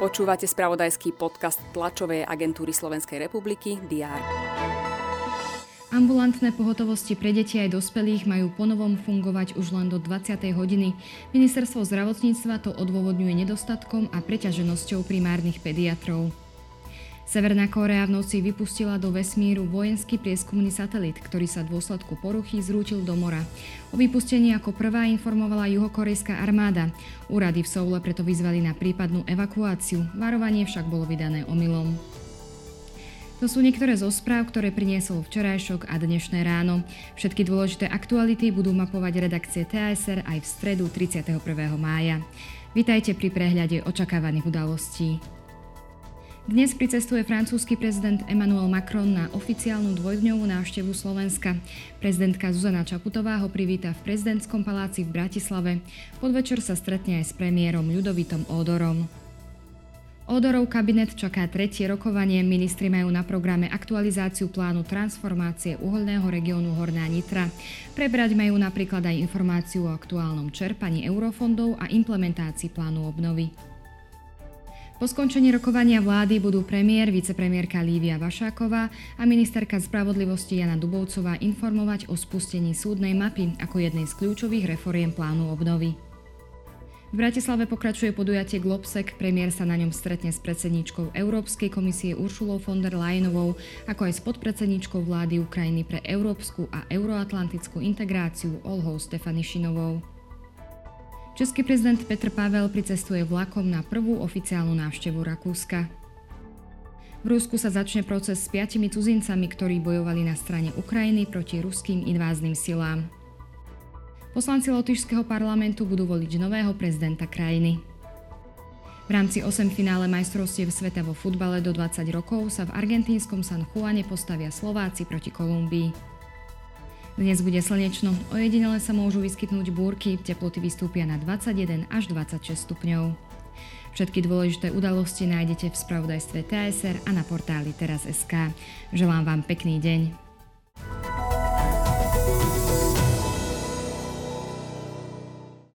Počúvate spravodajský podcast tlačovej agentúry Slovenskej republiky DR. Ambulantné pohotovosti pre deti aj dospelých majú ponovom fungovať už len do 20. hodiny. Ministerstvo zdravotníctva to odôvodňuje nedostatkom a preťaženosťou primárnych pediatrov. Severná Kórea v noci vypustila do vesmíru vojenský prieskumný satelit, ktorý sa v dôsledku poruchy zrútil do mora. O vypustení ako prvá informovala juhokorejská armáda. Úrady v Soule preto vyzvali na prípadnú evakuáciu. Varovanie však bolo vydané omylom. To sú niektoré zo správ, ktoré priniesol včerajšok a dnešné ráno. Všetky dôležité aktuality budú mapovať redakcie TASR aj v stredu 31. mája. Vítajte pri prehľade očakávaných udalostí. Dnes pricestuje francúzsky prezident Emmanuel Macron na oficiálnu dvojdňovú návštevu Slovenska. Prezidentka Zuzana Čaputová ho privíta v prezidentskom paláci v Bratislave. Podvečer sa stretne aj s premiérom Ľudovitom Ódorom. Ódorov kabinet čaká tretie rokovanie. Ministri majú na programe aktualizáciu plánu transformácie uholného regiónu Horná Nitra. Prebrať majú napríklad aj informáciu o aktuálnom čerpaní eurofondov a implementácii plánu obnovy. Po skončení rokovania vlády budú premiér, vicepremiérka Lívia Vašáková a ministerka spravodlivosti Jana Dubovcová informovať o spustení súdnej mapy ako jednej z kľúčových reforiem plánu obnovy. V Bratislave pokračuje podujatie Globsec, premiér sa na ňom stretne s predsedníčkou Európskej komisie Uršulou von der Leyenovou, ako aj s podpredsedníčkou vlády Ukrajiny pre európsku a euroatlantickú integráciu Olhou Stefanišinovou. Český prezident Petr Pavel pricestuje vlakom na prvú oficiálnu návštevu Rakúska. V Rusku sa začne proces s piatimi cudzincami, ktorí bojovali na strane Ukrajiny proti ruským invázným silám. Poslanci Lotyšského parlamentu budú voliť nového prezidenta krajiny. V rámci 8 finále majstrovstiev sveta vo futbale do 20 rokov sa v argentínskom San Juane postavia Slováci proti Kolumbii. Dnes bude slnečno, ojedinele sa môžu vyskytnúť búrky, teploty vystúpia na 21 až 26 stupňov. Všetky dôležité udalosti nájdete v spravodajstve TSR a na portáli teraz.sk. Želám vám pekný deň.